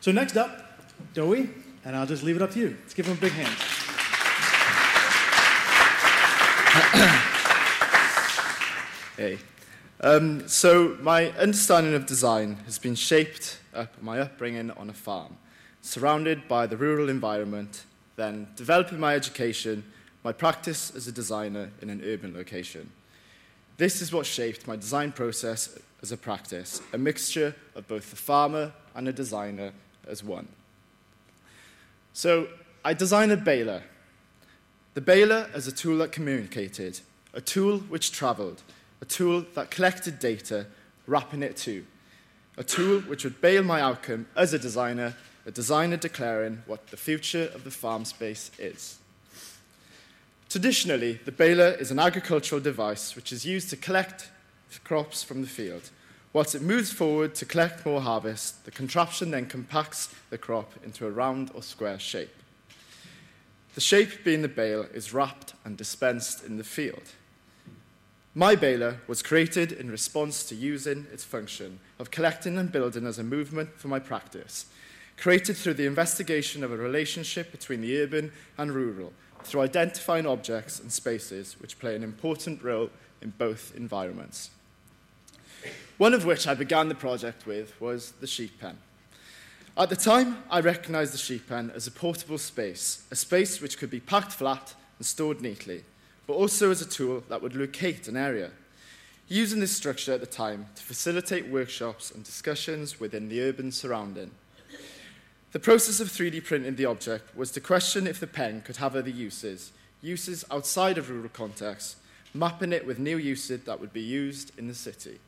So next up, Dewi, and I'll just leave it up to you. Let's give him a big hand. Hey. Um, so my understanding of design has been shaped up my upbringing on a farm, surrounded by the rural environment, then developing my education, my practice as a designer in an urban location. This is what shaped my design process as a practice, a mixture of both the farmer and a designer as one. So I designed a baler. The baler as a tool that communicated, a tool which traveled, a tool that collected data, wrapping it to, a tool which would bale my outcome as a designer, a designer declaring what the future of the farm space is. Traditionally, the baler is an agricultural device which is used to collect crops from the field. Whilst it moves forward to collect more harvest, the contraption then compacts the crop into a round or square shape. The shape being the bale is wrapped and dispensed in the field. My baler was created in response to using its function of collecting and building as a movement for my practice, created through the investigation of a relationship between the urban and rural, through identifying objects and spaces which play an important role in both environments. One of which I began the project with was the sheep pen. At the time, I recognized the sheep pen as a portable space, a space which could be packed flat and stored neatly but also as a tool that would locate an area. Using this structure at the time to facilitate workshops and discussions within the urban surrounding. The process of 3D printing the object was to question if the pen could have other uses, uses outside of rural contexts, mapping it with new uses that would be used in the city.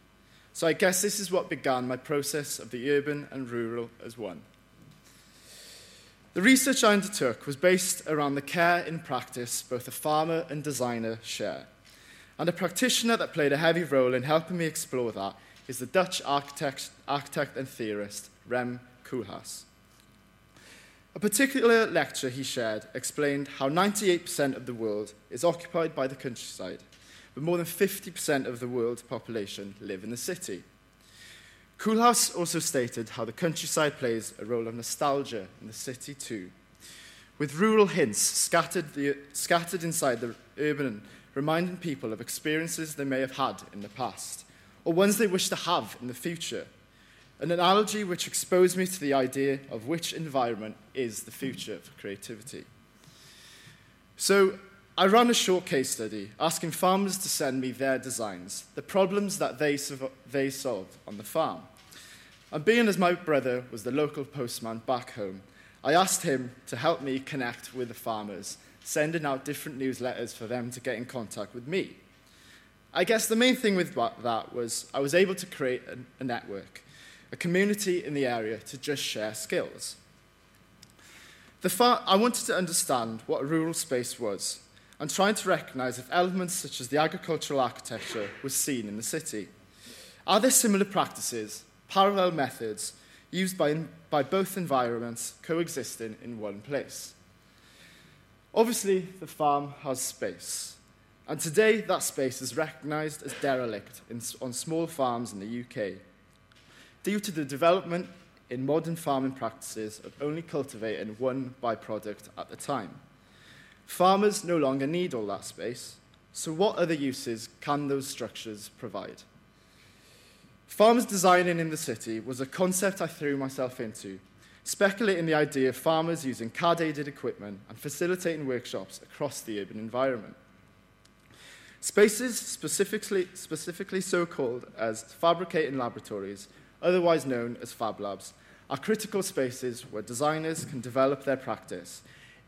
So I guess this is what began my process of the urban and rural as one. The research I undertook was based around the care in practice both a farmer and designer share. And a practitioner that played a heavy role in helping me explore that is the Dutch architect, architect and theorist Rem Koolhaas. A particular lecture he shared explained how 98% of the world is occupied by the countryside, but more than 50% of the world's population live in the city. Koolhaas also stated how the countryside plays a role of nostalgia in the city too, with rural hints scattered, the, scattered inside the urban, reminding people of experiences they may have had in the past, or ones they wish to have in the future. An analogy which exposed me to the idea of which environment is the future for creativity. So, I ran a short case study asking farmers to send me their designs, the problems that they, they solved on the farm. And being as my brother was the local postman back home, I asked him to help me connect with the farmers, sending out different newsletters for them to get in contact with me. I guess the main thing with that was I was able to create a, network, a community in the area to just share skills. I wanted to understand what a rural space was and trying to recognize if elements such as the agricultural architecture was seen in the city. Are there similar practices parallel methods used by, by both environments coexisting in one place. Obviously, the farm has space, and today that space is recognised as derelict in, on small farms in the UK due to the development in modern farming practices of only cultivating one byproduct at a time. Farmers no longer need all that space, so what other uses can those structures provide? Farmers designing in the city was a concept I threw myself into, speculating the idea of farmers using CAD aided equipment and facilitating workshops across the urban environment. Spaces, specifically, specifically so called as fabricating laboratories, otherwise known as Fab Labs, are critical spaces where designers can develop their practice.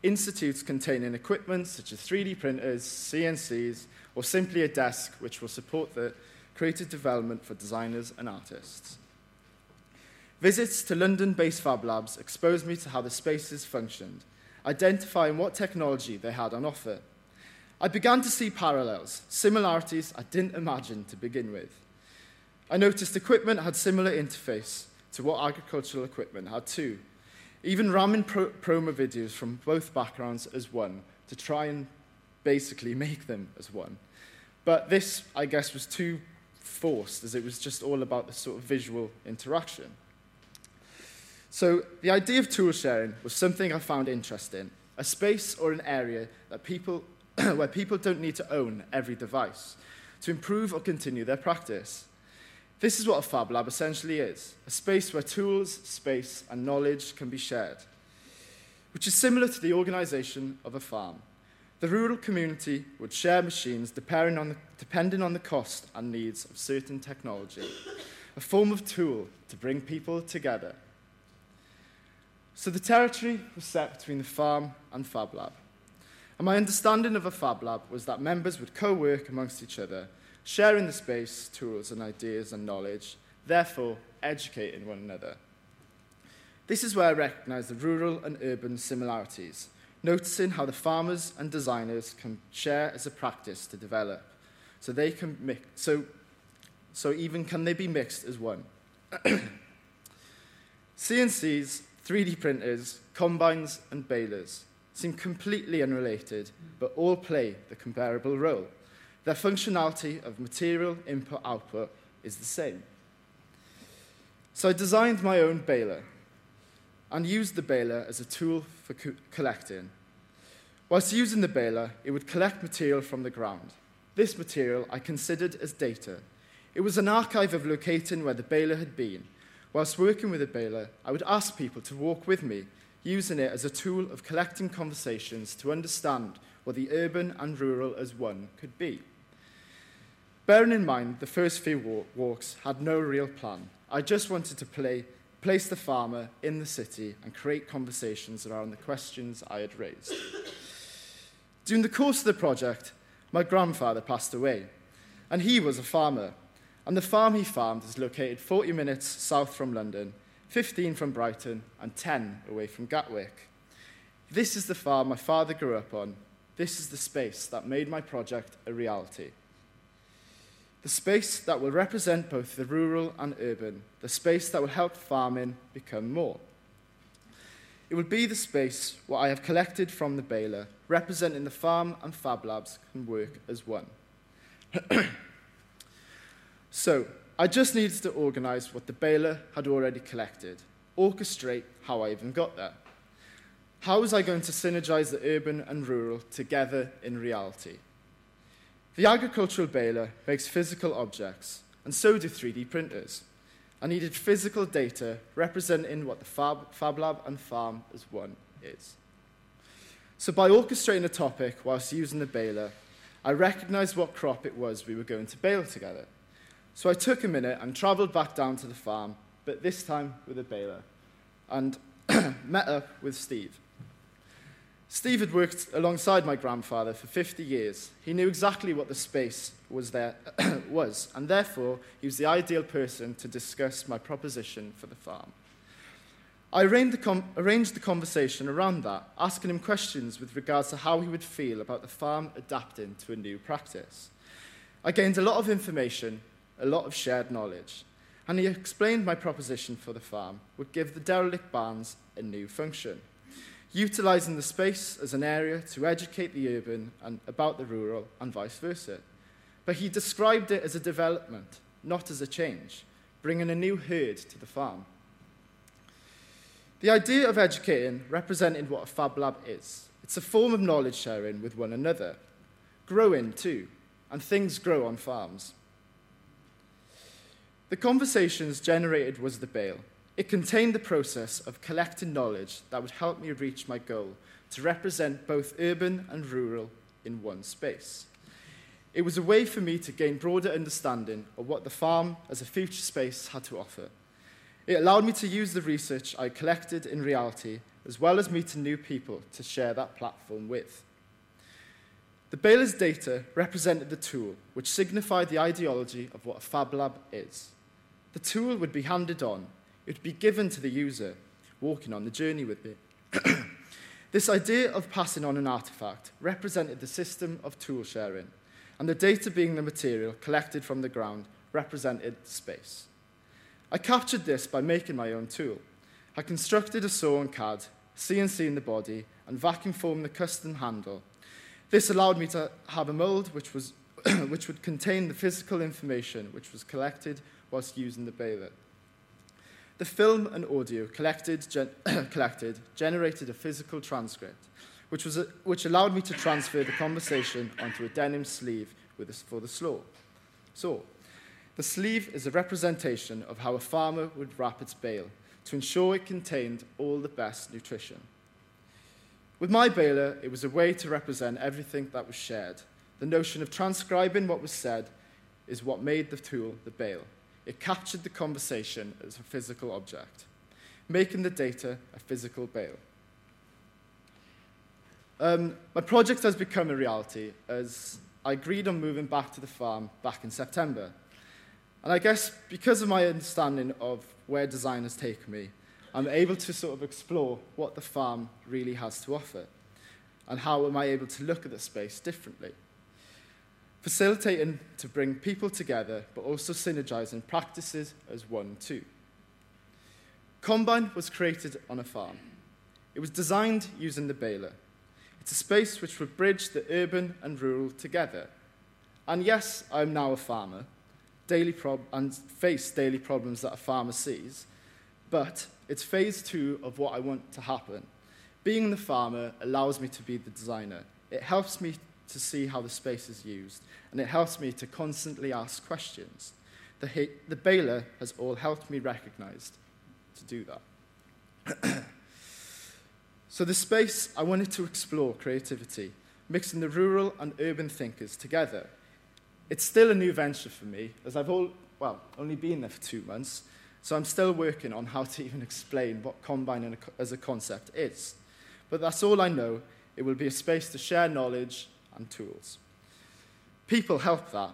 Institutes containing equipment such as 3D printers, CNCs, or simply a desk which will support the creative development for designers and artists. Visits to London based Fab Labs exposed me to how the spaces functioned, identifying what technology they had on offer. I began to see parallels, similarities I didn't imagine to begin with. I noticed equipment had similar interface to what agricultural equipment had too, even ramming pro- promo videos from both backgrounds as one to try and basically make them as one. But this, I guess, was too forced, as it was just all about the sort of visual interaction. So, the idea of tool sharing was something I found interesting a space or an area that people, where people don't need to own every device to improve or continue their practice. This is what a Fab Lab essentially is a space where tools, space, and knowledge can be shared, which is similar to the organisation of a farm. The rural community would share machines depending on, the, depending on the cost and needs of certain technology, a form of tool to bring people together. So the territory was set between the farm and Fab Lab. And my understanding of a Fab Lab was that members would co work amongst each other, sharing the space, tools, and ideas and knowledge, therefore educating one another. This is where I recognise the rural and urban similarities, noticing how the farmers and designers can share as a practice to develop, so they can mix, so, so even can they be mixed as one. CNCs, 3D printers, combines, and balers seem completely unrelated, but all play the comparable role. Their functionality of material input output is the same. So I designed my own baler and used the baler as a tool for co- collecting. Whilst using the baler, it would collect material from the ground. This material I considered as data. It was an archive of locating where the baler had been. Whilst working with the baler, I would ask people to walk with me using it as a tool of collecting conversations to understand what the urban and rural as one could be. Bearing in mind the first few walks had no real plan, I just wanted to play, place the farmer in the city and create conversations around the questions I had raised. During the course of the project, my grandfather passed away, and he was a farmer. And the farm he farmed is located 40 minutes south from London 15 from Brighton, and 10 away from Gatwick. This is the farm my father grew up on. This is the space that made my project a reality. The space that will represent both the rural and urban, the space that will help farming become more. It will be the space where I have collected from the baler, representing the farm and fab labs can work as one. so, I just needed to organise what the baler had already collected, orchestrate how I even got there. How was I going to synergise the urban and rural together in reality? The agricultural baler makes physical objects, and so do 3D printers. I needed physical data representing what the Fab, Fab Lab and Farm as one is. So, by orchestrating a topic whilst using the baler, I recognised what crop it was we were going to bale together. So I took a minute and travelled back down to the farm, but this time with a baler, and met up with Steve. Steve had worked alongside my grandfather for 50 years. He knew exactly what the space was there was, and therefore he was the ideal person to discuss my proposition for the farm. I arranged the, com- arranged the conversation around that, asking him questions with regards to how he would feel about the farm adapting to a new practice. I gained a lot of information a lot of shared knowledge. And he explained my proposition for the farm would give the derelict barns a new function, utilising the space as an area to educate the urban and about the rural and vice versa. But he described it as a development, not as a change, bringing a new herd to the farm. The idea of educating represented what a Fab Lab is. It's a form of knowledge sharing with one another, growing too, and things grow on farms. The conversations generated was the bale. It contained the process of collecting knowledge that would help me reach my goal to represent both urban and rural in one space. It was a way for me to gain broader understanding of what the farm as a future space had to offer. It allowed me to use the research I collected in reality, as well as meeting new people to share that platform with. The Baler's data represented the tool, which signified the ideology of what a Fab Lab is. The tool would be handed on, it would be given to the user, walking on the journey with it. this idea of passing on an artifact represented the system of tool sharing, and the data being the material collected from the ground represented space. I captured this by making my own tool. I constructed a saw and CAD, CNC in the body, and vacuum formed the custom handle. This allowed me to have a mold which, was, which would contain the physical information which was collected whilst using the baler. The film and audio collected, gen- collected generated a physical transcript, which, was a, which allowed me to transfer the conversation onto a denim sleeve with a, for the slaw. So, the sleeve is a representation of how a farmer would wrap its bale to ensure it contained all the best nutrition. With my baler, it was a way to represent everything that was shared. The notion of transcribing what was said is what made the tool the bale. It captured the conversation as a physical object, making the data a physical bale. Um, my project has become a reality as I agreed on moving back to the farm back in September. And I guess because of my understanding of where design has taken me, I'm able to sort of explore what the farm really has to offer and how am I able to look at the space differently. Facilitating to bring people together, but also synergizing practices as one too. Combine was created on a farm. It was designed using the baler. It's a space which would bridge the urban and rural together. And yes, I'm now a farmer, daily prob- and face daily problems that a farmer sees, but it's phase two of what I want to happen. Being the farmer allows me to be the designer. It helps me to see how the space is used, and it helps me to constantly ask questions. The, the baler has all helped me recognize to do that. so, the space, I wanted to explore creativity, mixing the rural and urban thinkers together. It's still a new venture for me, as I've all, well, only been there for two months, so I'm still working on how to even explain what Combine as a concept is. But that's all I know. It will be a space to share knowledge and tools. People help that,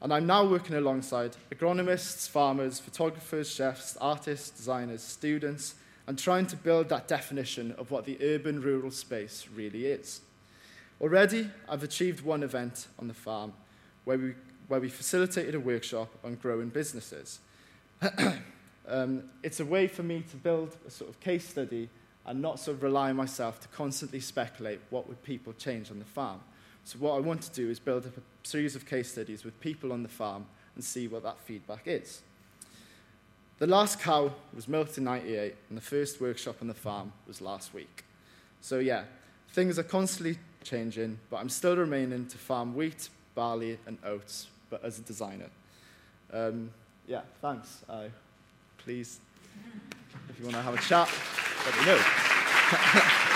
and I'm now working alongside agronomists, farmers, photographers, chefs, artists, designers, students, and trying to build that definition of what the urban rural space really is. Already, I've achieved one event on the farm where we, where we facilitated a workshop on growing businesses. um, it's a way for me to build a sort of case study and not sort of rely on myself to constantly speculate what would people change on the farm. So what I want to do is build up a series of case studies with people on the farm and see what that feedback is. The last cow was milked in 98 and the first workshop on the farm was last week. So yeah, things are constantly changing, but I'm still remaining to farm wheat, barley and oats, but as a designer. Um, yeah, thanks. Uh, please, if you want to have a chat, let me know.